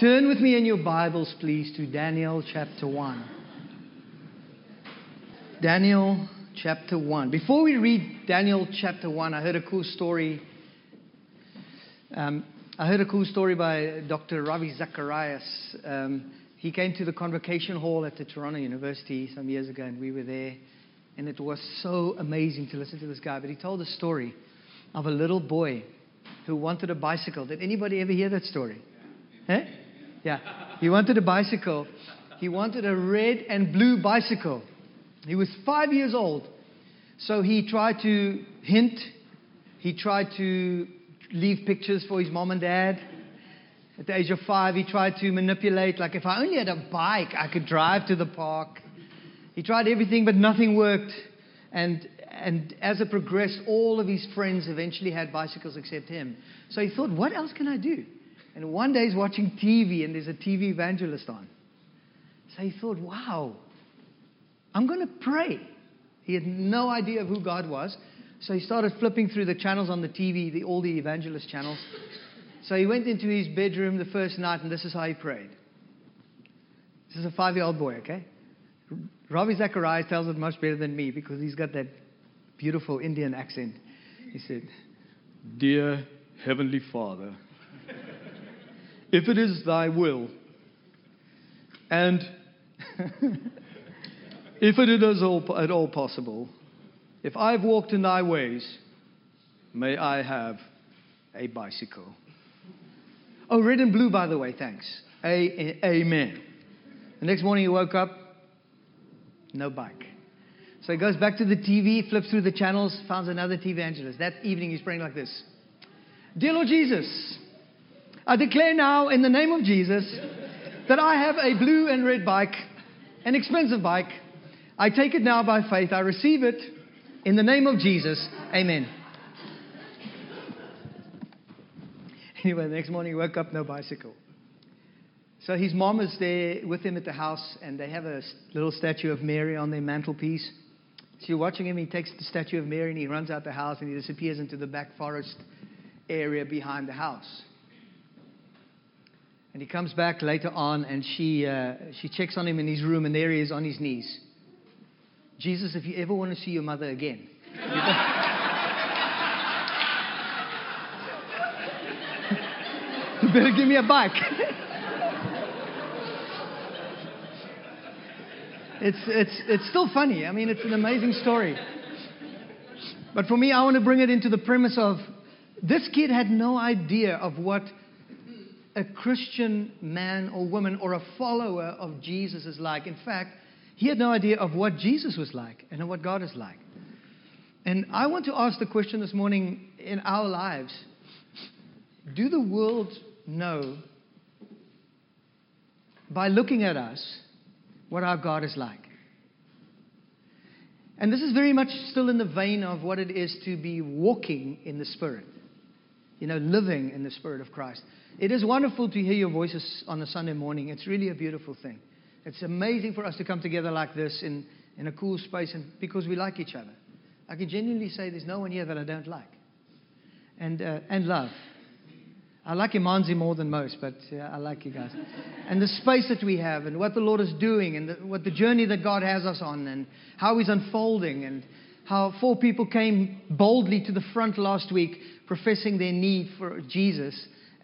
Turn with me in your Bibles, please, to Daniel chapter 1. Daniel chapter 1. Before we read Daniel chapter 1, I heard a cool story. Um, I heard a cool story by Dr. Ravi Zacharias. Um, he came to the convocation hall at the Toronto University some years ago, and we were there. And it was so amazing to listen to this guy. But he told a story of a little boy who wanted a bicycle. Did anybody ever hear that story? Huh? Yeah. He wanted a bicycle. He wanted a red and blue bicycle. He was five years old. So he tried to hint, he tried to leave pictures for his mom and dad. At the age of five, he tried to manipulate, like, if I only had a bike, I could drive to the park. He tried everything, but nothing worked. And, and as it progressed, all of his friends eventually had bicycles except him. So he thought, what else can I do? And one day he's watching TV and there's a TV evangelist on. So he thought, wow, I'm going to pray. He had no idea of who God was. So he started flipping through the channels on the TV, the, all the evangelist channels. So he went into his bedroom the first night and this is how he prayed. This is a five year old boy, okay? Ravi Zacharias tells it much better than me because he's got that beautiful Indian accent. He said, Dear Heavenly Father, if it is thy will, and if it is all, at all possible, if I've walked in thy ways, may I have a bicycle. Oh, red and blue, by the way, thanks. A- amen. The next morning he woke up, no bike. So he goes back to the TV, flips through the channels, finds another TV evangelist. That evening he's praying like this Dear Lord Jesus, I declare now in the name of Jesus that I have a blue and red bike, an expensive bike. I take it now by faith. I receive it in the name of Jesus. Amen. Anyway, the next morning he woke up, no bicycle. So his mom is there with him at the house, and they have a little statue of Mary on their mantelpiece. So you're watching him, he takes the statue of Mary and he runs out the house and he disappears into the back forest area behind the house. And he comes back later on and she, uh, she checks on him in his room, and there he is on his knees. Jesus, if you ever want to see your mother again, you better give me a bike. it's, it's, it's still funny. I mean, it's an amazing story. But for me, I want to bring it into the premise of this kid had no idea of what a Christian man or woman or a follower of Jesus is like. In fact, he had no idea of what Jesus was like and what God is like. And I want to ask the question this morning in our lives do the world know by looking at us what our God is like? And this is very much still in the vein of what it is to be walking in the Spirit, you know, living in the Spirit of Christ. It is wonderful to hear your voices on a Sunday morning. It's really a beautiful thing. It's amazing for us to come together like this in, in a cool space and because we like each other. I can genuinely say there's no one here that I don't like. And, uh, and love. I like Imanzi more than most, but I like you guys. and the space that we have, and what the Lord is doing, and the, what the journey that God has us on, and how He's unfolding, and how four people came boldly to the front last week professing their need for Jesus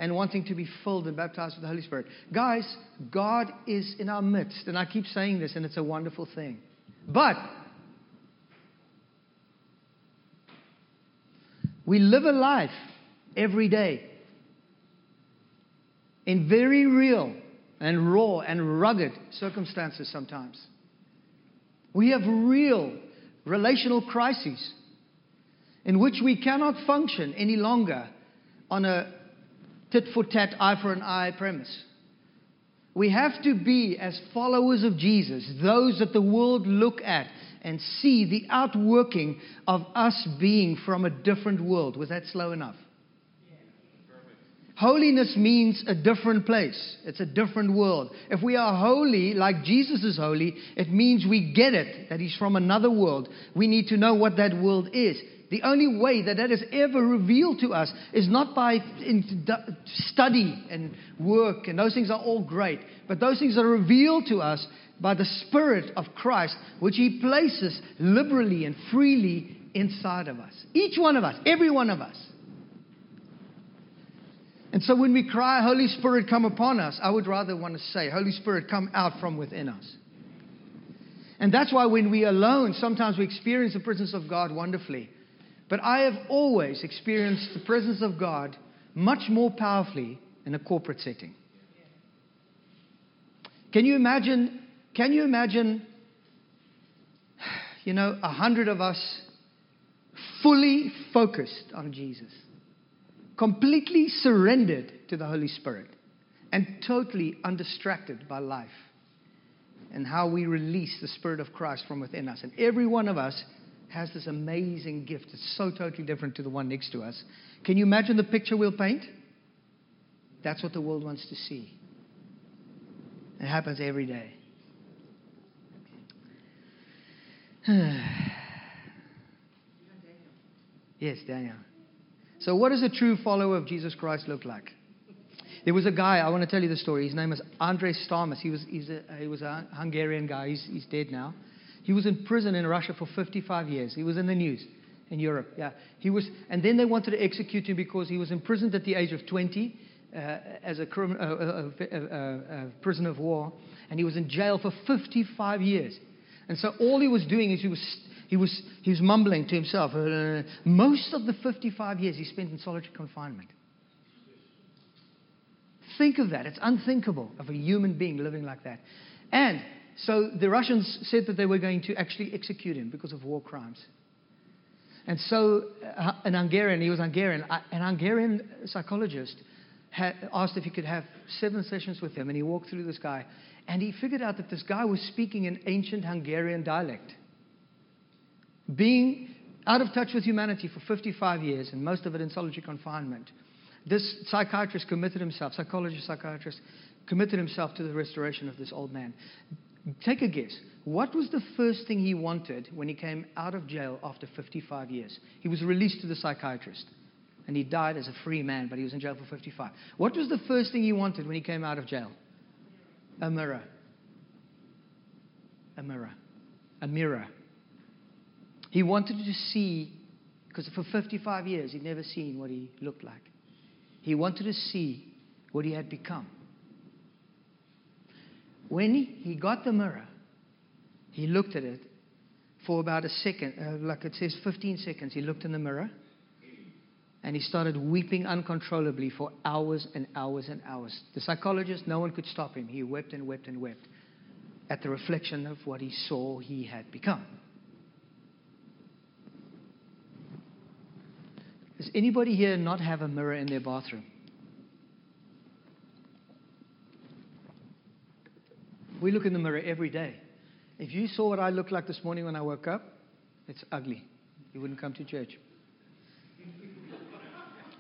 and wanting to be filled and baptized with the Holy Spirit. Guys, God is in our midst, and I keep saying this, and it's a wonderful thing. But we live a life every day in very real and raw and rugged circumstances sometimes. We have real relational crises in which we cannot function any longer on a tit for tat, eye for an eye premise. We have to be, as followers of Jesus, those that the world look at and see the outworking of us being from a different world. Was that slow enough? Holiness means a different place. It's a different world. If we are holy like Jesus is holy, it means we get it that he's from another world. We need to know what that world is. The only way that that is ever revealed to us is not by study and work, and those things are all great, but those things are revealed to us by the Spirit of Christ, which He places liberally and freely inside of us. Each one of us, every one of us. And so when we cry, Holy Spirit, come upon us, I would rather want to say, Holy Spirit, come out from within us. And that's why when we are alone, sometimes we experience the presence of God wonderfully. But I have always experienced the presence of God much more powerfully in a corporate setting. Can you imagine? Can you imagine, you know, a hundred of us fully focused on Jesus, completely surrendered to the Holy Spirit, and totally undistracted by life? and how we release the Spirit of Christ from within us. And every one of us has this amazing gift. It's so totally different to the one next to us. Can you imagine the picture we'll paint? That's what the world wants to see. It happens every day. yes, Daniel. So, what does a true follower of Jesus Christ look like? There was a guy, I want to tell you the story. His name is Andrei Stamas. He was, a, he was a Hungarian guy. He's, he's dead now. He was in prison in Russia for 55 years. He was in the news in Europe. Yeah. He was, and then they wanted to execute him because he was imprisoned at the age of 20 uh, as a, crim, uh, uh, uh, prisoner of war. And he was in jail for 55 years. And so all he was doing is he was, he was, he was mumbling to himself. Uh, most of the 55 years he spent in solitary confinement. Think of that. It's unthinkable of a human being living like that. And so the Russians said that they were going to actually execute him because of war crimes. And so uh, an Hungarian, he was Hungarian, uh, an Hungarian psychologist asked if he could have seven sessions with him. And he walked through this guy. And he figured out that this guy was speaking an ancient Hungarian dialect. Being out of touch with humanity for 55 years, and most of it in solitary confinement, this psychiatrist committed himself, psychologist, psychiatrist, committed himself to the restoration of this old man. Take a guess. What was the first thing he wanted when he came out of jail after 55 years? He was released to the psychiatrist. And he died as a free man, but he was in jail for 55. What was the first thing he wanted when he came out of jail? A mirror. A mirror. A mirror. He wanted to see, because for 55 years he'd never seen what he looked like. He wanted to see what he had become. When he got the mirror, he looked at it for about a second, uh, like it says 15 seconds. He looked in the mirror and he started weeping uncontrollably for hours and hours and hours. The psychologist, no one could stop him. He wept and wept and wept at the reflection of what he saw he had become. Does anybody here not have a mirror in their bathroom? We look in the mirror every day. If you saw what I looked like this morning when I woke up, it's ugly. You wouldn't come to church.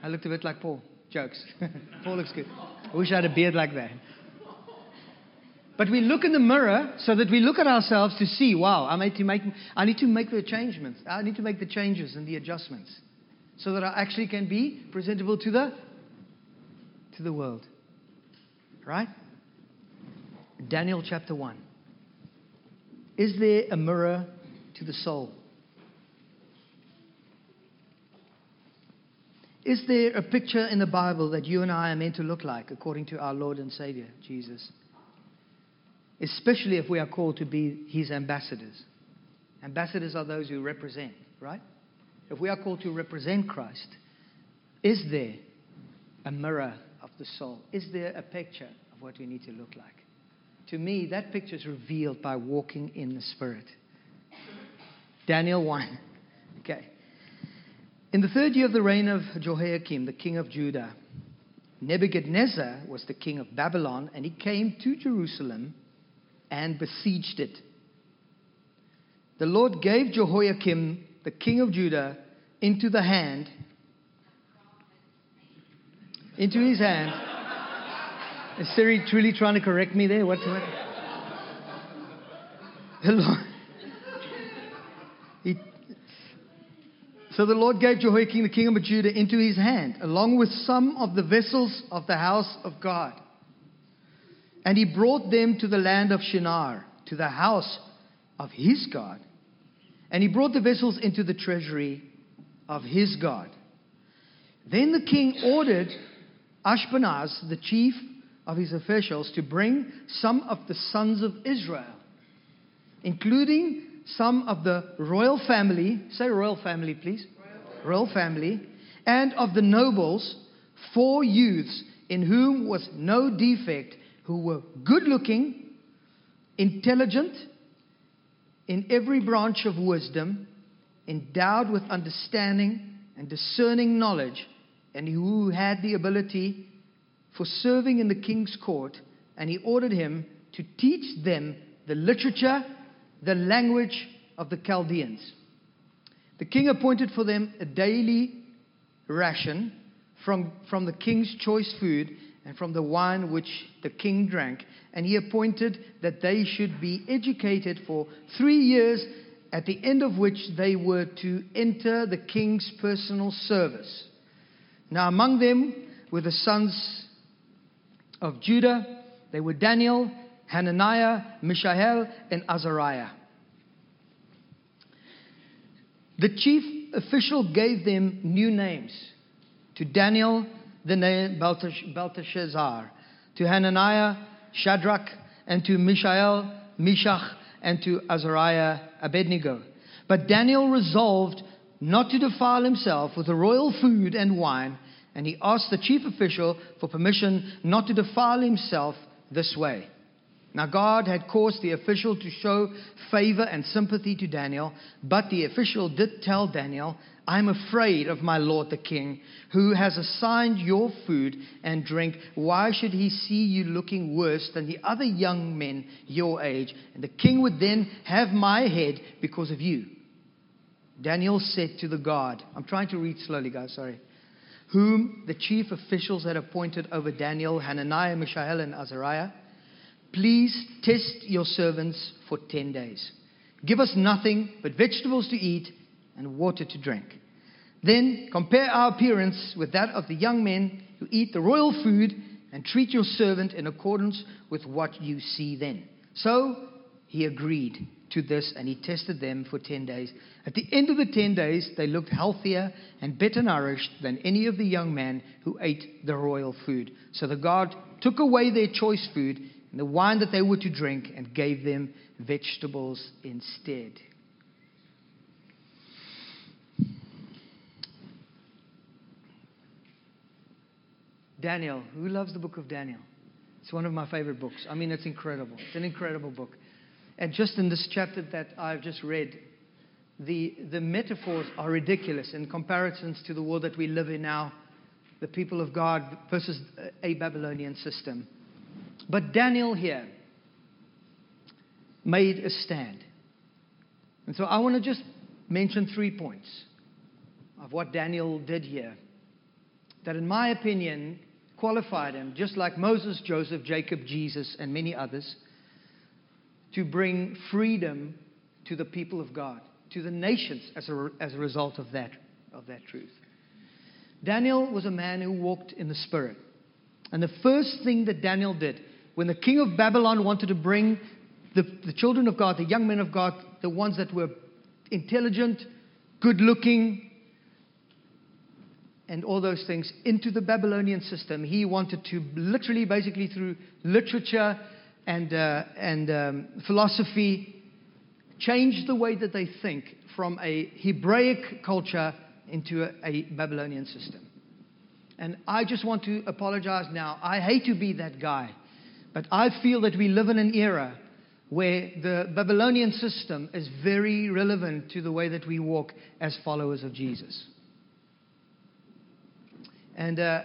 I looked a bit like Paul. Jokes. Paul looks good. I wish I had a beard like that. But we look in the mirror so that we look at ourselves to see, wow, I need to make, I need to make the changements. I need to make the changes and the adjustments so that I actually can be presentable to the to the world. Right? Daniel chapter 1. Is there a mirror to the soul? Is there a picture in the Bible that you and I are meant to look like according to our Lord and Savior, Jesus? Especially if we are called to be his ambassadors. Ambassadors are those who represent, right? if we are called to represent Christ, is there a mirror of the soul? Is there a picture of what we need to look like? To me, that picture is revealed by walking in the Spirit. Daniel 1. Okay. In the third year of the reign of Jehoiakim, the king of Judah, Nebuchadnezzar was the king of Babylon, and he came to Jerusalem and besieged it. The Lord gave Jehoiakim the king of Judah, into the hand, into his hand. Is Siri truly trying to correct me there? What? what? The Lord, he, So the Lord gave Jehoiakim, the king of Judah, into his hand, along with some of the vessels of the house of God. And he brought them to the land of Shinar, to the house of his God. And he brought the vessels into the treasury of his God. Then the king ordered Ashpenaz, the chief of his officials, to bring some of the sons of Israel, including some of the royal family, say royal family, please, royal, royal family, and of the nobles, four youths in whom was no defect, who were good looking, intelligent, in every branch of wisdom, endowed with understanding and discerning knowledge, and who had the ability for serving in the king's court, and he ordered him to teach them the literature the language of the Chaldeans. The king appointed for them a daily ration from, from the king's choice food and from the wine which the king drank. And he appointed that they should be educated for three years, at the end of which they were to enter the king's personal service. Now, among them were the sons of Judah. They were Daniel, Hananiah, Mishael, and Azariah. The chief official gave them new names. To Daniel, the name Belteshazzar. To Hananiah, Shadrach. And to Mishael, Meshach. And to Azariah, Abednego. But Daniel resolved not to defile himself with the royal food and wine, and he asked the chief official for permission not to defile himself this way. Now, God had caused the official to show favor and sympathy to Daniel, but the official did tell Daniel, I'm afraid of my lord the king, who has assigned your food and drink. Why should he see you looking worse than the other young men your age? And the king would then have my head because of you. Daniel said to the guard, I'm trying to read slowly, guys, sorry. Whom the chief officials had appointed over Daniel, Hananiah, Mishael, and Azariah Please test your servants for 10 days. Give us nothing but vegetables to eat and water to drink. Then compare our appearance with that of the young men who eat the royal food and treat your servant in accordance with what you see then. So he agreed to this and he tested them for 10 days. At the end of the 10 days, they looked healthier and better nourished than any of the young men who ate the royal food. So the guard took away their choice food and the wine that they were to drink and gave them vegetables instead. Daniel, who loves the book of Daniel? It's one of my favorite books. I mean, it's incredible. It's an incredible book. And just in this chapter that I've just read, the, the metaphors are ridiculous in comparisons to the world that we live in now, the people of God versus a Babylonian system. But Daniel here made a stand. And so I want to just mention three points of what Daniel did here that, in my opinion, qualified him, just like Moses, Joseph, Jacob, Jesus, and many others, to bring freedom to the people of God, to the nations as a, as a result of that, of that truth. Daniel was a man who walked in the Spirit. And the first thing that Daniel did when the king of Babylon wanted to bring the, the children of God, the young men of God, the ones that were intelligent, good looking, and all those things into the Babylonian system. He wanted to literally, basically, through literature and, uh, and um, philosophy, changed the way that they think from a Hebraic culture into a, a Babylonian system. And I just want to apologize now. I hate to be that guy. But I feel that we live in an era where the Babylonian system is very relevant to the way that we walk as followers of Jesus. And, uh,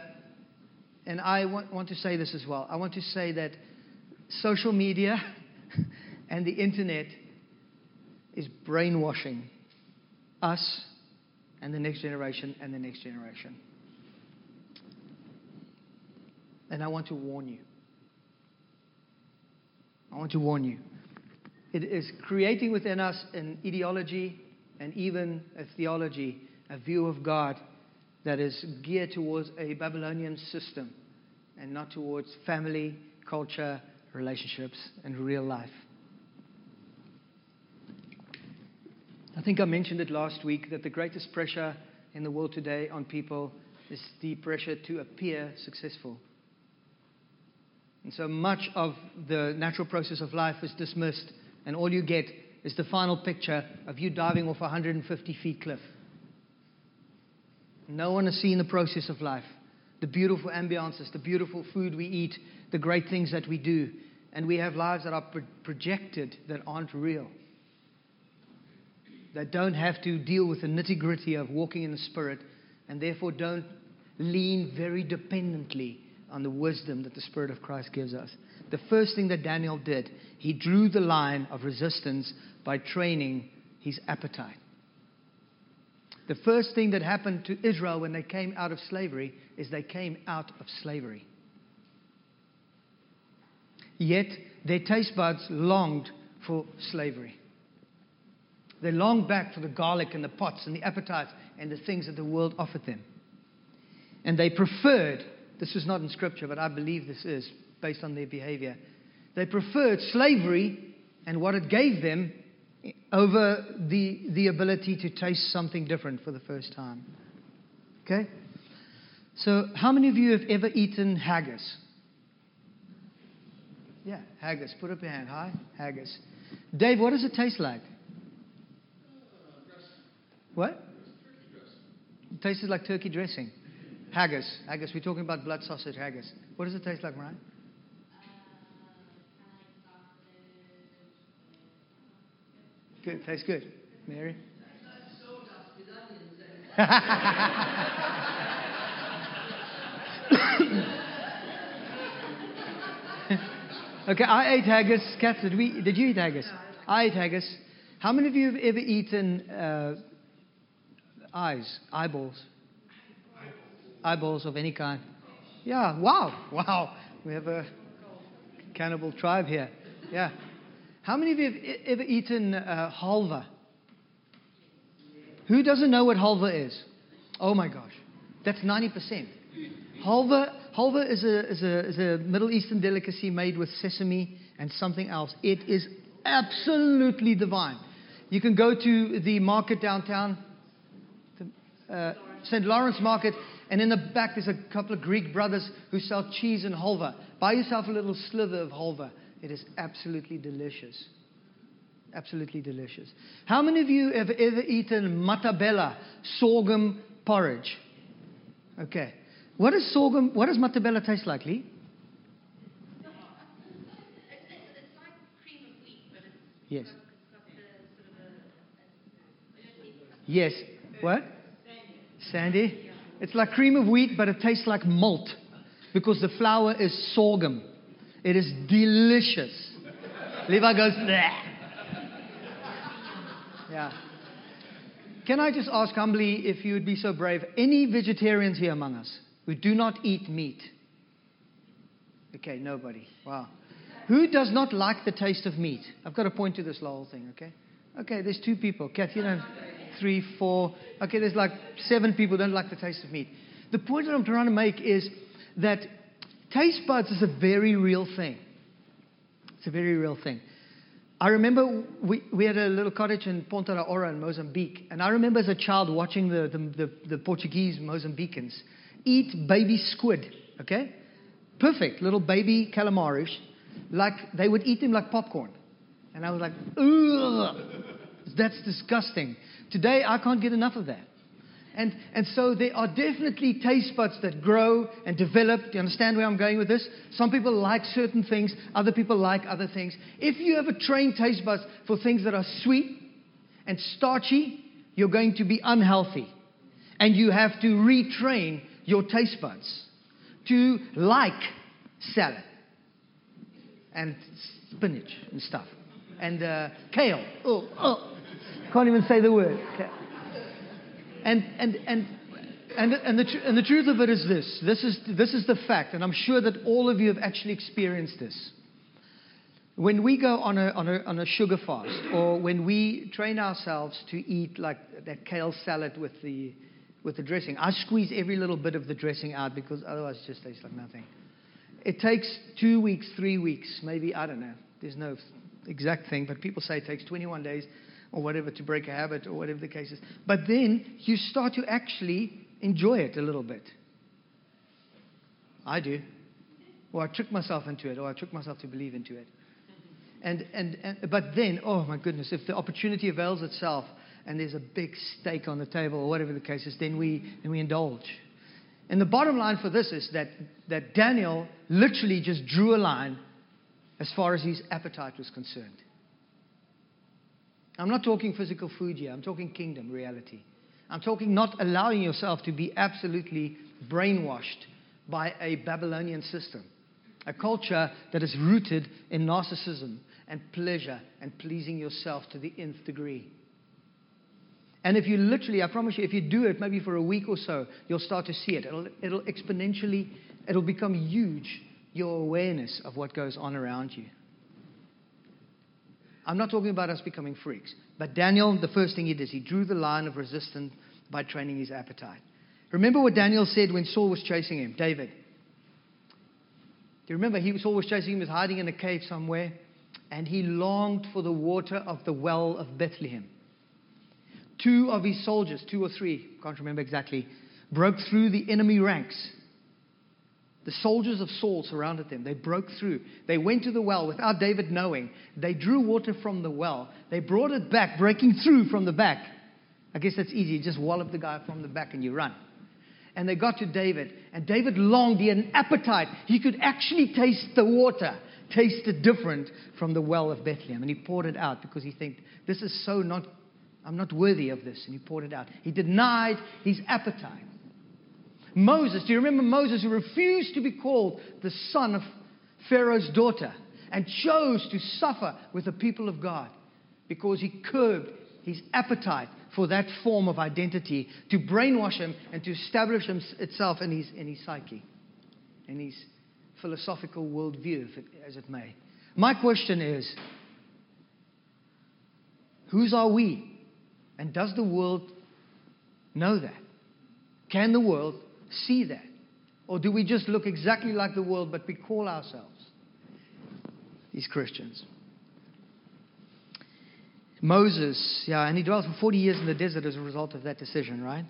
and I want, want to say this as well. I want to say that social media and the internet is brainwashing us and the next generation and the next generation. And I want to warn you. I want to warn you. It is creating within us an ideology and even a theology a view of God that is geared towards a Babylonian system and not towards family, culture, relationships, and real life. I think I mentioned it last week that the greatest pressure in the world today on people is the pressure to appear successful. And so much of the natural process of life is dismissed, and all you get is the final picture of you diving off a 150 feet cliff. No one has seen the process of life, the beautiful ambiances, the beautiful food we eat, the great things that we do. And we have lives that are pro- projected that aren't real, that don't have to deal with the nitty gritty of walking in the Spirit, and therefore don't lean very dependently on the wisdom that the Spirit of Christ gives us. The first thing that Daniel did, he drew the line of resistance by training his appetite. The first thing that happened to Israel when they came out of slavery is they came out of slavery. Yet their taste buds longed for slavery. They longed back for the garlic and the pots and the appetites and the things that the world offered them. And they preferred this is not in Scripture, but I believe this is based on their behavior. They preferred slavery and what it gave them over the, the ability to taste something different for the first time. Okay? So, how many of you have ever eaten haggis? Yeah, haggis. Put up your hand. Hi, haggis. Dave, what does it taste like? What? It tastes like turkey dressing. Haggis. Haggis. We're talking about blood sausage haggis. What does it taste like, Mariah? Good. Tastes good. Mary? okay, I ate haggis. Kat, did, we, did you eat haggis? I ate haggis. How many of you have ever eaten uh, eyes, eyeballs? eyeballs of any kind. Yeah, wow, wow. We have a cannibal tribe here. Yeah. How many of you have ever eaten uh, halva? Who doesn't know what halva is? Oh my gosh, that's 90%. Halva, halva is, a, is, a, is a Middle Eastern delicacy made with sesame and something else. It is absolutely divine. You can go to the market downtown, uh, St. Lawrence Market, and in the back, there's a couple of Greek brothers who sell cheese and halva. Buy yourself a little sliver of halva. It is absolutely delicious. Absolutely delicious. How many of you have ever eaten Maltabella, sorghum porridge? Okay. What does sorghum, what does Maltabella taste like, Lee? Yes. Yes. What? Sandy? It's like cream of wheat, but it tastes like malt because the flour is sorghum. It is delicious. Levi goes, Bleh. yeah. Can I just ask humbly if you would be so brave? Any vegetarians here among us who do not eat meat? Okay, nobody. Wow. Who does not like the taste of meat? I've got to point to this whole thing, okay? Okay, there's two people. Kathy and three, four. Okay, there's like seven people don't like the taste of meat. The point that I'm trying to make is that taste buds is a very real thing. It's a very real thing. I remember we, we had a little cottage in Ponta do Ouro in Mozambique, and I remember as a child watching the, the, the, the Portuguese Mozambicans eat baby squid, okay? Perfect, little baby calamaris, like they would eat them like popcorn. And I was like, ugh, that's disgusting. Today, I can't get enough of that. And, and so there are definitely taste buds that grow and develop. Do you understand where I'm going with this? Some people like certain things, other people like other things. If you have a trained taste buds for things that are sweet and starchy, you're going to be unhealthy. And you have to retrain your taste buds to like salad and spinach and stuff and uh, kale. Oh, oh. Can't even say the word. And, and, and, and, and, the, and the truth of it is this this is, this is the fact, and I'm sure that all of you have actually experienced this. When we go on a, on, a, on a sugar fast, or when we train ourselves to eat like that kale salad with the, with the dressing, I squeeze every little bit of the dressing out because otherwise it just tastes like nothing. It takes two weeks, three weeks, maybe, I don't know. There's no exact thing, but people say it takes 21 days or whatever to break a habit or whatever the case is. But then you start to actually enjoy it a little bit. I do. Or I trick myself into it, or I trick myself to believe into it. And, and, and, but then, oh my goodness, if the opportunity avails itself and there's a big steak on the table or whatever the case is, then we, then we indulge. And the bottom line for this is that, that Daniel literally just drew a line as far as his appetite was concerned. I'm not talking physical food here, I'm talking kingdom reality. I'm talking not allowing yourself to be absolutely brainwashed by a Babylonian system, a culture that is rooted in narcissism and pleasure and pleasing yourself to the nth degree. And if you literally, I promise you, if you do it maybe for a week or so, you'll start to see it. It'll, it'll exponentially, it'll become huge, your awareness of what goes on around you. I'm not talking about us becoming freaks. But Daniel, the first thing he did is he drew the line of resistance by training his appetite. Remember what Daniel said when Saul was chasing him, David. Do you remember he, was always chasing him, he was hiding in a cave somewhere, and he longed for the water of the well of Bethlehem. Two of his soldiers, two or three, can't remember exactly, broke through the enemy ranks the soldiers of Saul surrounded them. They broke through. They went to the well without David knowing. They drew water from the well. They brought it back, breaking through from the back. I guess that's easy. You just wallop the guy from the back and you run. And they got to David. And David longed. He had an appetite. He could actually taste the water, taste it different from the well of Bethlehem. And he poured it out because he think this is so not, I'm not worthy of this. And he poured it out. He denied his appetite. Moses, do you remember Moses who refused to be called the son of Pharaoh's daughter and chose to suffer with the people of God because he curbed his appetite for that form of identity to brainwash him and to establish him, itself in his, in his psyche, in his philosophical worldview, as it may. My question is whose are we? And does the world know that? Can the world see that? Or do we just look exactly like the world, but we call ourselves these Christians? Moses, yeah, and he dwelt for 40 years in the desert as a result of that decision, right?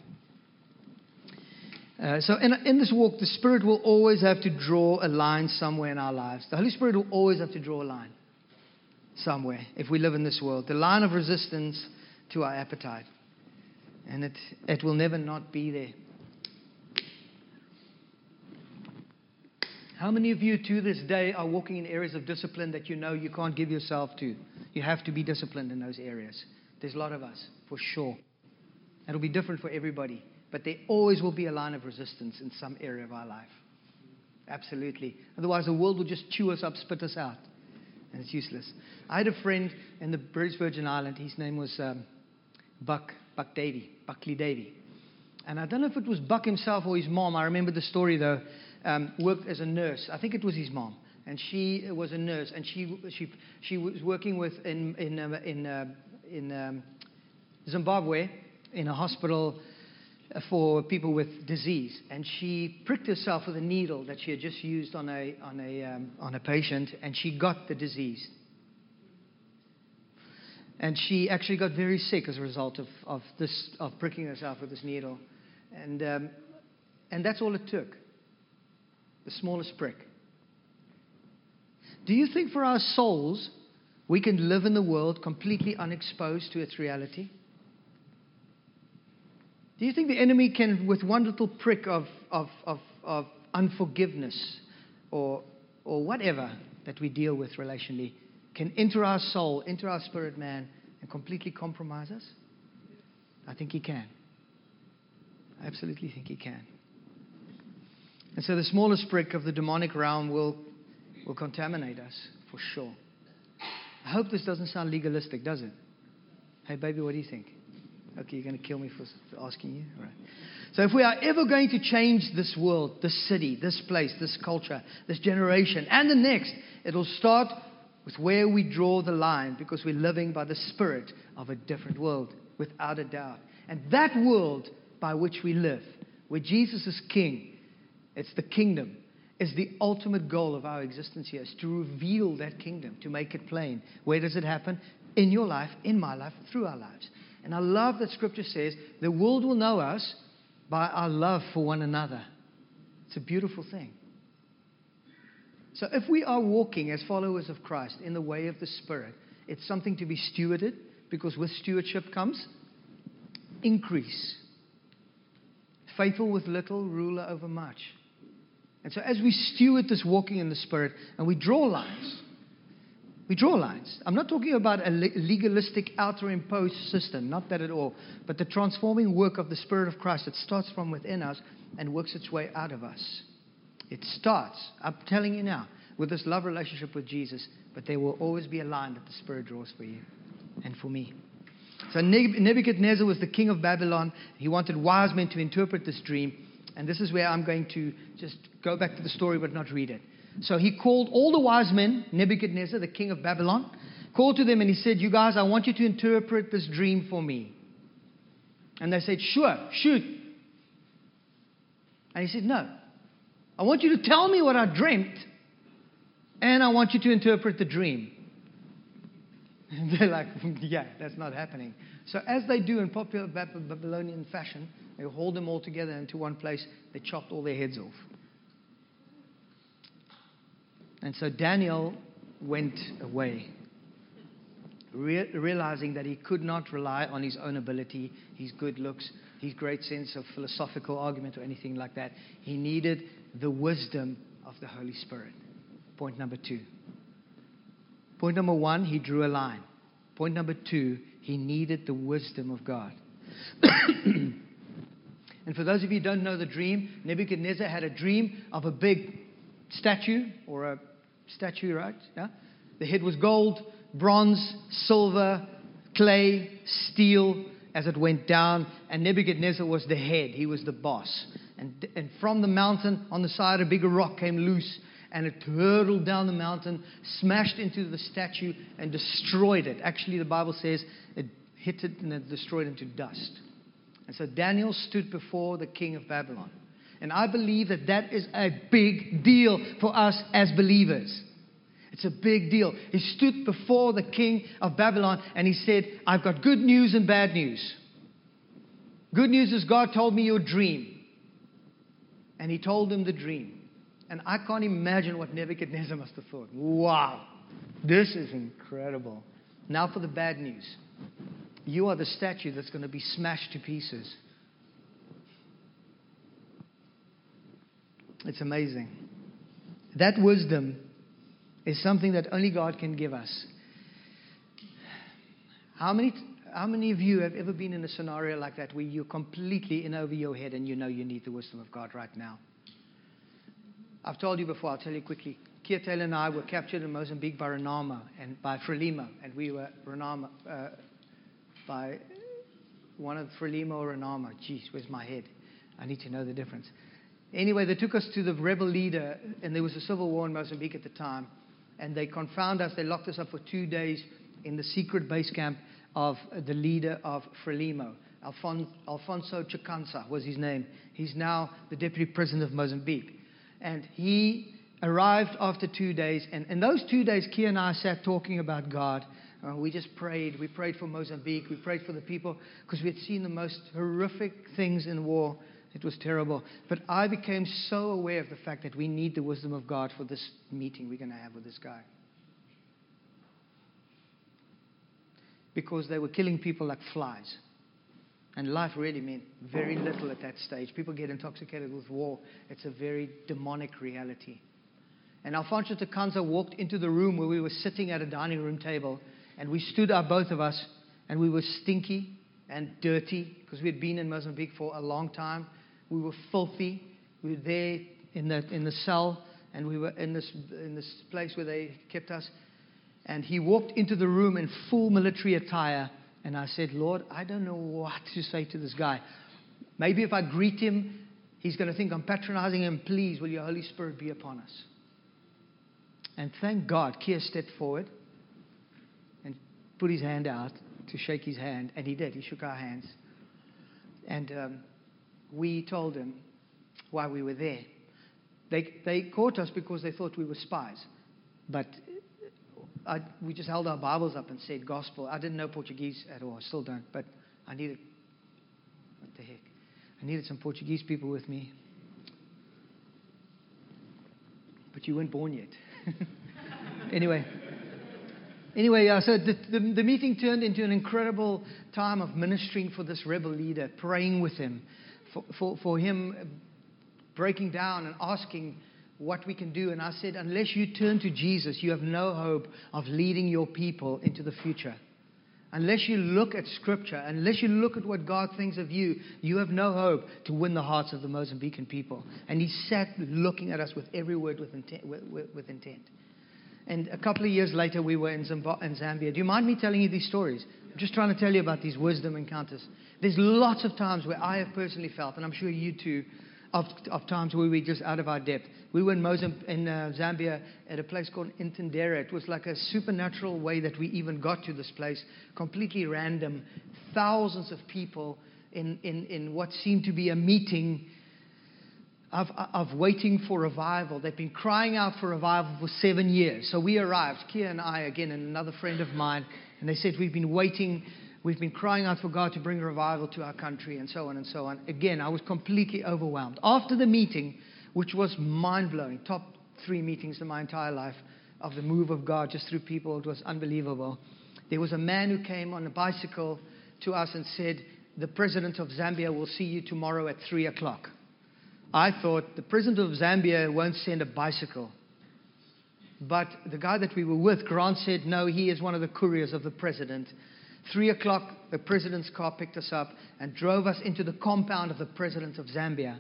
Uh, so, in, in this walk, the Spirit will always have to draw a line somewhere in our lives. The Holy Spirit will always have to draw a line somewhere if we live in this world. The line of resistance to our appetite. And it, it will never not be there. How many of you to this day are walking in areas of discipline that you know you can't give yourself to? You have to be disciplined in those areas. There's a lot of us, for sure. It'll be different for everybody, but there always will be a line of resistance in some area of our life. Absolutely. Otherwise, the world will just chew us up, spit us out, and it's useless. I had a friend in the British Virgin Island. His name was um, Buck, Buck Davy, Buckley Davy. And I don't know if it was Buck himself or his mom. I remember the story, though um, worked as a nurse. I think it was his mom, and she was a nurse, and she she she was working with in in um, in uh, in um, Zimbabwe in a hospital for people with disease, and she pricked herself with a needle that she had just used on a on a um, on a patient, and she got the disease. And she actually got very sick as a result of, of this of pricking herself with this needle, and um, and that's all it took the smallest prick. Do you think for our souls, we can live in the world completely unexposed to its reality? Do you think the enemy can, with one little prick of, of, of, of unforgiveness or, or whatever that we deal with relationally, can enter our soul, enter our spirit man, and completely compromise us? I think he can. I absolutely think he can. And so the smallest brick of the demonic realm will, will contaminate us for sure. I hope this doesn't sound legalistic, does it? Hey, baby, what do you think? Okay, you're going to kill me for asking you? All right. So, if we are ever going to change this world, this city, this place, this culture, this generation, and the next, it'll start with where we draw the line because we're living by the spirit of a different world, without a doubt. And that world by which we live, where Jesus is king, it's the kingdom, is the ultimate goal of our existence here, is to reveal that kingdom, to make it plain. Where does it happen? In your life, in my life, through our lives. And I love that scripture says the world will know us by our love for one another. It's a beautiful thing. So, if we are walking as followers of Christ in the way of the Spirit, it's something to be stewarded because with stewardship comes increase. Faithful with little, ruler over much. And so, as we steward this walking in the Spirit and we draw lines, we draw lines. I'm not talking about a legalistic outer imposed system, not that at all, but the transforming work of the Spirit of Christ that starts from within us and works its way out of us. It starts, I'm telling you now, with this love relationship with Jesus, but there will always be a line that the Spirit draws for you and for me. So Nebuchadnezzar was the king of Babylon. He wanted wise men to interpret this dream. And this is where I'm going to just go back to the story but not read it. So he called all the wise men, Nebuchadnezzar, the king of Babylon, called to them and he said, You guys, I want you to interpret this dream for me. And they said, Sure, shoot. And he said, No. I want you to tell me what I dreamt, and I want you to interpret the dream. And they're like, yeah, that's not happening. So, as they do in popular Babylonian fashion, they hold them all together into one place. They chopped all their heads off. And so Daniel went away, re- realizing that he could not rely on his own ability, his good looks, his great sense of philosophical argument, or anything like that. He needed the wisdom of the Holy Spirit. Point number two. Point number one, he drew a line. Point number two, he needed the wisdom of God. and for those of you who don't know the dream, Nebuchadnezzar had a dream of a big statue, or a statue, right? Yeah? The head was gold, bronze, silver, clay, steel, as it went down, and Nebuchadnezzar was the head. He was the boss. And, and from the mountain on the side, a bigger rock came loose, and it hurtled down the mountain, smashed into the statue, and destroyed it. Actually, the Bible says it hit it and it destroyed it into dust. And so Daniel stood before the king of Babylon. And I believe that that is a big deal for us as believers. It's a big deal. He stood before the king of Babylon and he said, I've got good news and bad news. Good news is God told me your dream. And he told him the dream. And I can't imagine what Nebuchadnezzar must have thought. Wow, this is incredible. Now for the bad news. You are the statue that's going to be smashed to pieces. It's amazing. That wisdom is something that only God can give us. How many, how many of you have ever been in a scenario like that where you're completely in over your head and you know you need the wisdom of God right now? I've told you before, I'll tell you quickly. Kia Taylor and I were captured in Mozambique by Renamo and by Frelimo, and we were Renamo uh, by one of Frelimo or Renamo. Jeez, where's my head? I need to know the difference. Anyway, they took us to the rebel leader, and there was a civil war in Mozambique at the time and they confound us. They locked us up for two days in the secret base camp of the leader of Frelimo. Alfon- Alfonso Dhlakama was his name. He's now the deputy president of Mozambique. And he arrived after two days. And in those two days, Kia and I sat talking about God. Uh, we just prayed. We prayed for Mozambique. We prayed for the people because we had seen the most horrific things in war it was terrible. But I became so aware of the fact that we need the wisdom of God for this meeting we're going to have with this guy. Because they were killing people like flies. And life really meant very little at that stage. People get intoxicated with war. It's a very demonic reality. And Alfonso Dhlakama walked into the room where we were sitting at a dining room table, and we stood up, both of us, and we were stinky and dirty because we had been in Mozambique for a long time. We were filthy. We were there in the, in the cell, and we were in this, in this place where they kept us. And he walked into the room in full military attire. And I said, Lord, I don't know what to say to this guy. Maybe if I greet him, he's going to think I'm patronizing him. Please, will your Holy Spirit be upon us? And thank God, Kia stepped forward and put his hand out to shake his hand, and he did. He shook our hands. And um, we told him why we were there. They, they caught us because they thought we were spies. But I, we just held our Bibles up and said gospel. I didn't know Portuguese at all. I still don't. But I needed, what the heck? I needed some Portuguese people with me. But you weren't born yet. anyway. Anyway, uh, so the, the, the, meeting turned into an incredible time of ministering for this rebel leader, praying with him, for, for, for him breaking down and asking what we can do. And I said, unless you turn to Jesus, you have no hope of leading your people into the future. Unless you look at Scripture, unless you look at what God thinks of you, you have no hope to win the hearts of the Mozambican people. And he sat looking at us with every word with intent. With, with, intent. And a couple of years later, we were in, in Zambia. Do you mind me telling you these stories? I'm just trying to tell you about these wisdom encounters. There's lots of times where I have personally felt, and I'm sure you too, of, of times where we're just out of our depth. We were in, Mozambique, in uh, Zambia at a place called Mtendere. It was like a supernatural way that we even got to this place, completely random. Thousands of people in, in, in what seemed to be a meeting of, of waiting for revival. They've been crying out for revival for seven years. So we arrived, Kia and I, again, and another friend of mine, and they said, We've been waiting We've been crying out for God to bring revival to our country and so on and so on. Again, I was completely overwhelmed. After the meeting, which was mind blowing, top three meetings in my entire life of the move of God just through people, it was unbelievable. There was a man who came on a bicycle to us and said, The president of Zambia will see you tomorrow at 3 o'clock. I thought, the president of Zambia won't send a bicycle. But the guy that we were with, Grant, said, No, he is one of the couriers of the president. Three o'clock, the president's car picked us up and drove us into the compound of the president of Zambia.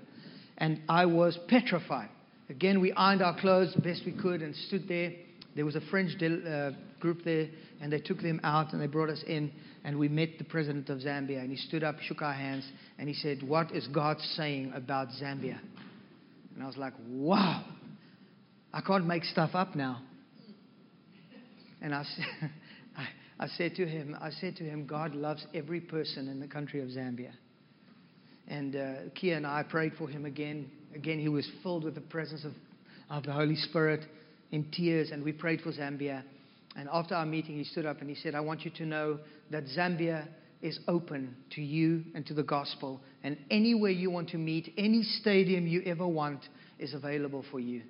And I was petrified. Again, we ironed our clothes the best we could and stood there. There was a French uh, group there, and they took them out and they brought us in. And we met the president of Zambia. And he stood up, shook our hands, and he said, What is God saying about Zambia? And I was like, Wow, I can't make stuff up now. And I said, I said to him, I said to him, God loves every person in the country of Zambia. And uh, Kia and I prayed for him again. Again, he was filled with the presence of, of the Holy Spirit in tears, and we prayed for Zambia. And after our meeting, he stood up and he said, I want you to know that Zambia is open to you and to the gospel. And anywhere you want to meet, any stadium you ever want is available for you.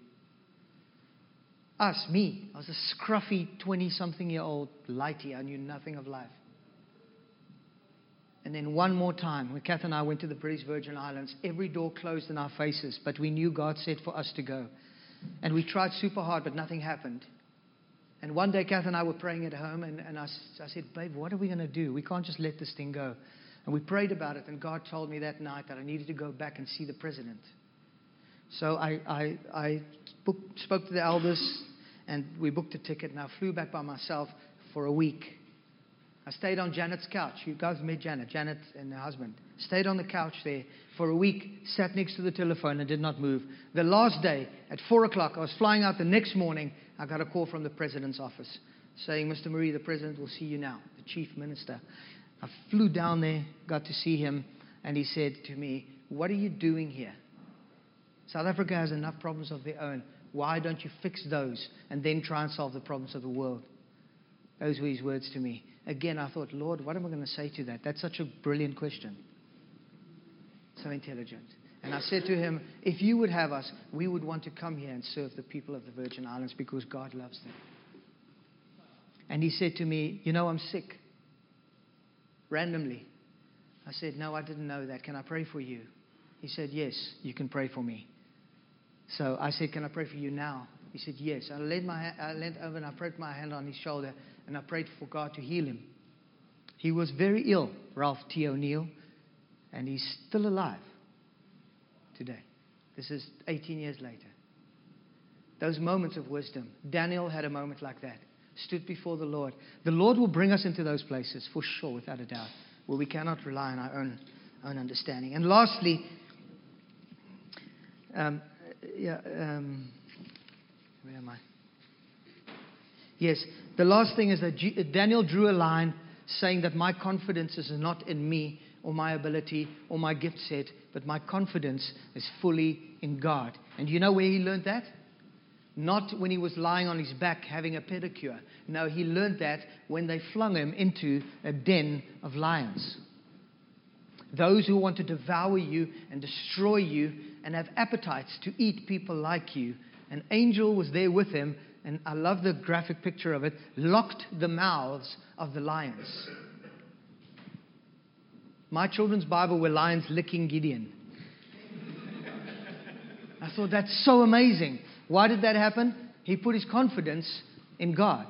Us, me. I was a scruffy 20 something year old lighty. I knew nothing of life. And then one more time, when Kath and I went to the British Virgin Islands, every door closed in our faces, but we knew God said for us to go. And we tried super hard, but nothing happened. And one day, Kath and I were praying at home, and, and I, I said, Babe, what are we going to do? We can't just let this thing go. And we prayed about it, and God told me that night that I needed to go back and see the president. So I, I, I spoke to the elders, and we booked a ticket, and I flew back by myself for a week. I stayed on Janet's couch. You guys met Janet, Janet and her husband. Stayed on the couch there for a week, sat next to the telephone and did not move. The last day, at 4 o'clock, I was flying out the next morning. I got a call from the president's office saying, Mr. Marie, the president will see you now, the chief minister. I flew down there, got to see him, and he said to me, What are you doing here? South Africa has enough problems of their own. Why don't you fix those and then try and solve the problems of the world? Those were his words to me. Again, I thought, Lord, what am I going to say to that? That's such a brilliant question. So intelligent. And I said to him, if you would have us, we would want to come here and serve the people of the Virgin Islands because God loves them. And he said to me, You know, I'm sick. Randomly. I said, No, I didn't know that. Can I pray for you? He said, Yes, you can pray for me. So I said, Can I pray for you now? He said, Yes. I leaned, my, I leaned over and I put my hand on his shoulder and I prayed for God to heal him. He was very ill, Ralph T. O'Neal, and he's still alive today. This is 18 years later. Those moments of wisdom. Daniel had a moment like that, stood before the Lord. The Lord will bring us into those places for sure, without a doubt, where we cannot rely on our own, own understanding. And lastly, um, yeah, um, where am I? Yes. The last thing is that G- Daniel drew a line saying that my confidence is not in me or my ability or my gift set, but my confidence is fully in God. And you know where he learned that? Not when he was lying on his back having a pedicure. No, he learned that when they flung him into a den of lions. Those who want to devour you and destroy you and have appetites to eat people like you. An angel was there with him, and I love the graphic picture of it, locked the mouths of the lions. My children's Bible were lions licking Gideon. I thought that's so amazing. Why did that happen? He put his confidence in God.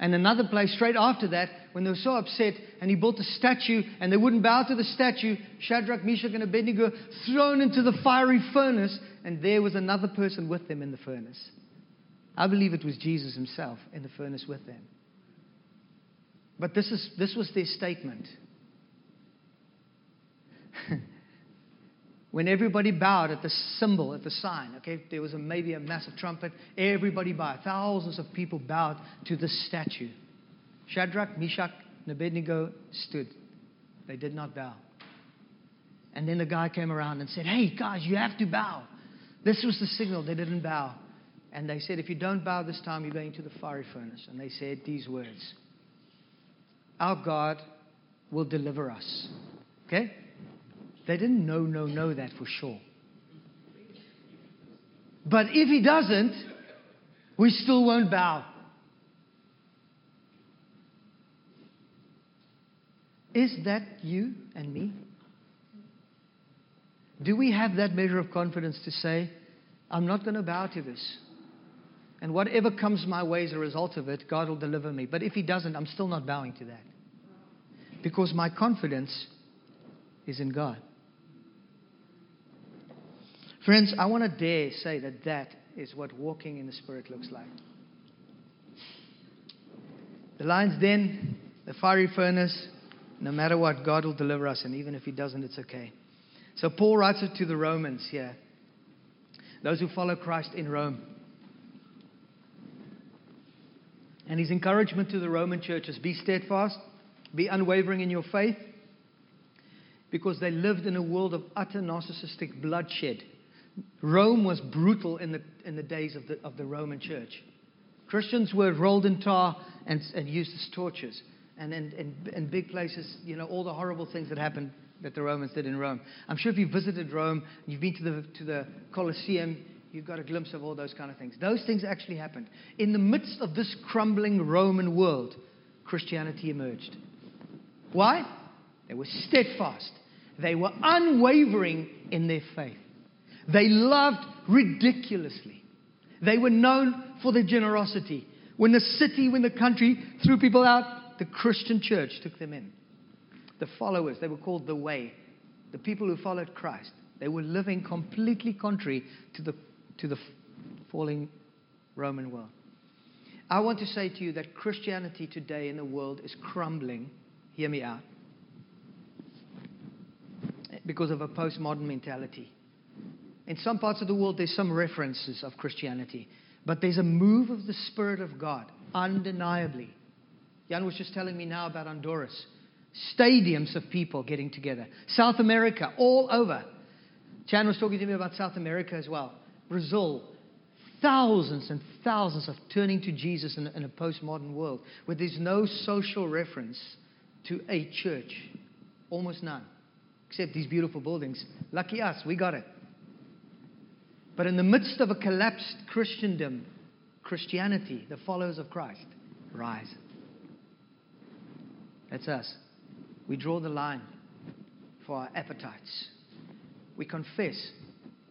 And another place straight after that, when they were so upset and he built a statue and they wouldn't bow to the statue, Shadrach, Meshach, and Abednego thrown into the fiery furnace, and there was another person with them in the furnace. I believe it was Jesus himself in the furnace with them. But this, is, this was their statement. when everybody bowed at the symbol, at the sign, okay, there was a, maybe a massive trumpet, everybody bowed. Thousands of people bowed to this statue. Shadrach, Meshach, and Abednego stood. They did not bow. And then the guy came around and said, Hey, guys, you have to bow. This was the signal. They didn't bow. And they said, If you don't bow this time, you're going to the fiery furnace. And they said these words Our God will deliver us. Okay? They didn't know, no, know that for sure. But if he doesn't, we still won't bow. Is that you and me? Do we have that measure of confidence to say, I'm not going to bow to this? And whatever comes my way as a result of it, God will deliver me. But if He doesn't, I'm still not bowing to that. Because my confidence is in God. Friends, I want to dare say that that is what walking in the Spirit looks like. The lion's den, the fiery furnace, no matter what, God will deliver us, and even if He doesn't, it's okay. So Paul writes it to the Romans here, those who follow Christ in Rome. And his encouragement to the Roman church is be steadfast, be unwavering in your faith, because they lived in a world of utter narcissistic bloodshed. Rome was brutal in the, in the days of the, of the Roman church. Christians were rolled in tar and, and used as torches. And in, big places, you know, all the horrible things that happened that the Romans did in Rome. I'm sure if you've visited Rome, you've been to the, to the Colosseum, you've got a glimpse of all those kind of things. Those things actually happened. In the midst of this crumbling Roman world, Christianity emerged. Why? They were steadfast, they were unwavering in their faith. They loved ridiculously. They were known for their generosity. When the city, when the country threw people out, the Christian church took them in. The followers, they were called the way. The people who followed Christ, they were living completely contrary to the, to the falling Roman world. I want to say to you that Christianity today in the world is crumbling. Hear me out. Because of a postmodern mentality. In some parts of the world, there's some references of Christianity, but there's a move of the Spirit of God, undeniably. Jan was just telling me now about Honduras. Stadiums of people getting together. South America, all over. Chan was talking to me about South America as well. Brazil, thousands and thousands of turning to Jesus in, in, a postmodern world where there's no social reference to a church. Almost none. Except these beautiful buildings. Lucky us, we got it. But in the midst of a collapsed Christendom, Christianity, the followers of Christ, rise. That's us. We draw the line for our appetites. We confess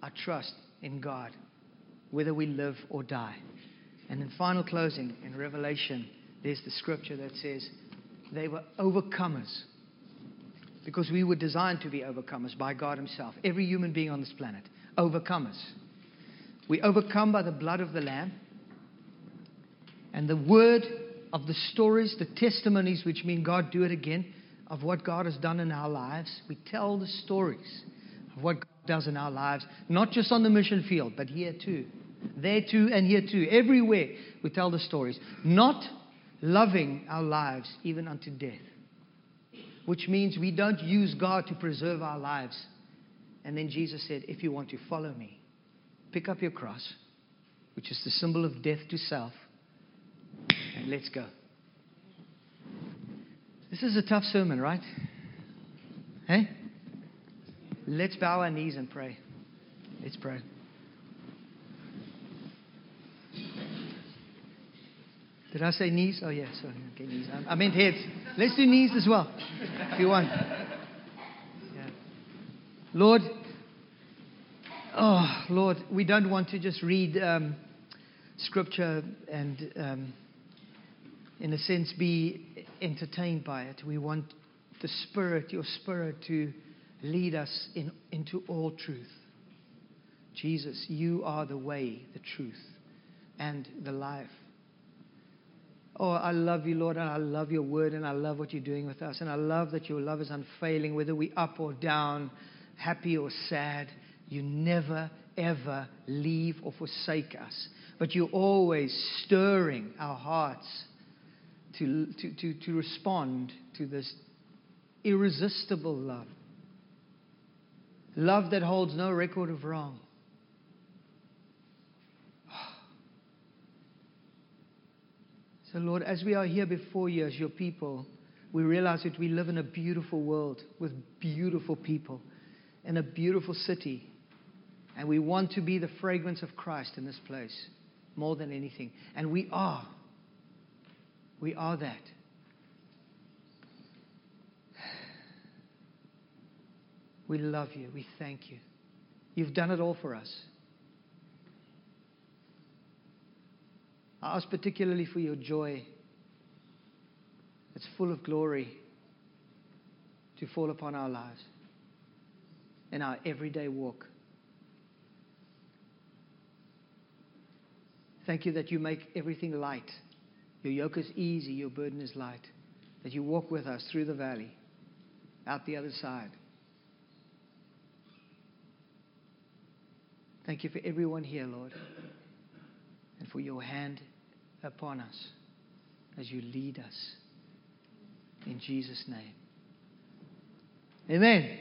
our trust in God, whether we live or die. And in final closing, in Revelation, there's the scripture that says, they were overcomers. Because we were designed to be overcomers by God Himself. Every human being on this planet, overcomers. We overcome by the blood of the Lamb and the word of the stories, the testimonies, which mean God do it again, of what God has done in our lives. We tell the stories of what God does in our lives, not just on the mission field, but here too. There too and here too. Everywhere we tell the stories. Not loving our lives even unto death. Which means we don't use God to preserve our lives. And then Jesus said, If you want to follow me, pick up your cross, which is the symbol of death to self, and let's go. This is a tough sermon, right? Hey? Let's bow our knees and pray. Let's pray. Did I say knees? Oh, yeah, sorry. Okay, knees. I, I meant heads. Let's do knees as well, if you want. Yeah. Lord, oh, Lord, we don't want to just read um, scripture and, um, in a sense, be entertained by it. We want the Spirit, your Spirit, to lead us in, into all truth. Jesus, you are the way, the truth, and the life. Oh, I love you, Lord, and I love your word, and I love what you're doing with us. And I love that your love is unfailing, whether we're up or down, happy or sad. You never, ever leave or forsake us. But you're always stirring our hearts to, to, to, to respond to this irresistible love. Love that holds no record of wrong. So, Lord, as we are here before you as your people, we realize that we live in a beautiful world with beautiful people in a beautiful city. And we want to be the fragrance of Christ in this place more than anything. And we are. We are that. We love you. We thank you. You've done it all for us. I ask particularly for your joy that's full of glory to fall upon our lives in our everyday walk. Thank you that you make everything light. Your yoke is easy, your burden is light. That you walk with us through the valley, out the other side. Thank you for everyone here, Lord, and for your hand upon us as you lead us. In Jesus' name. Amen.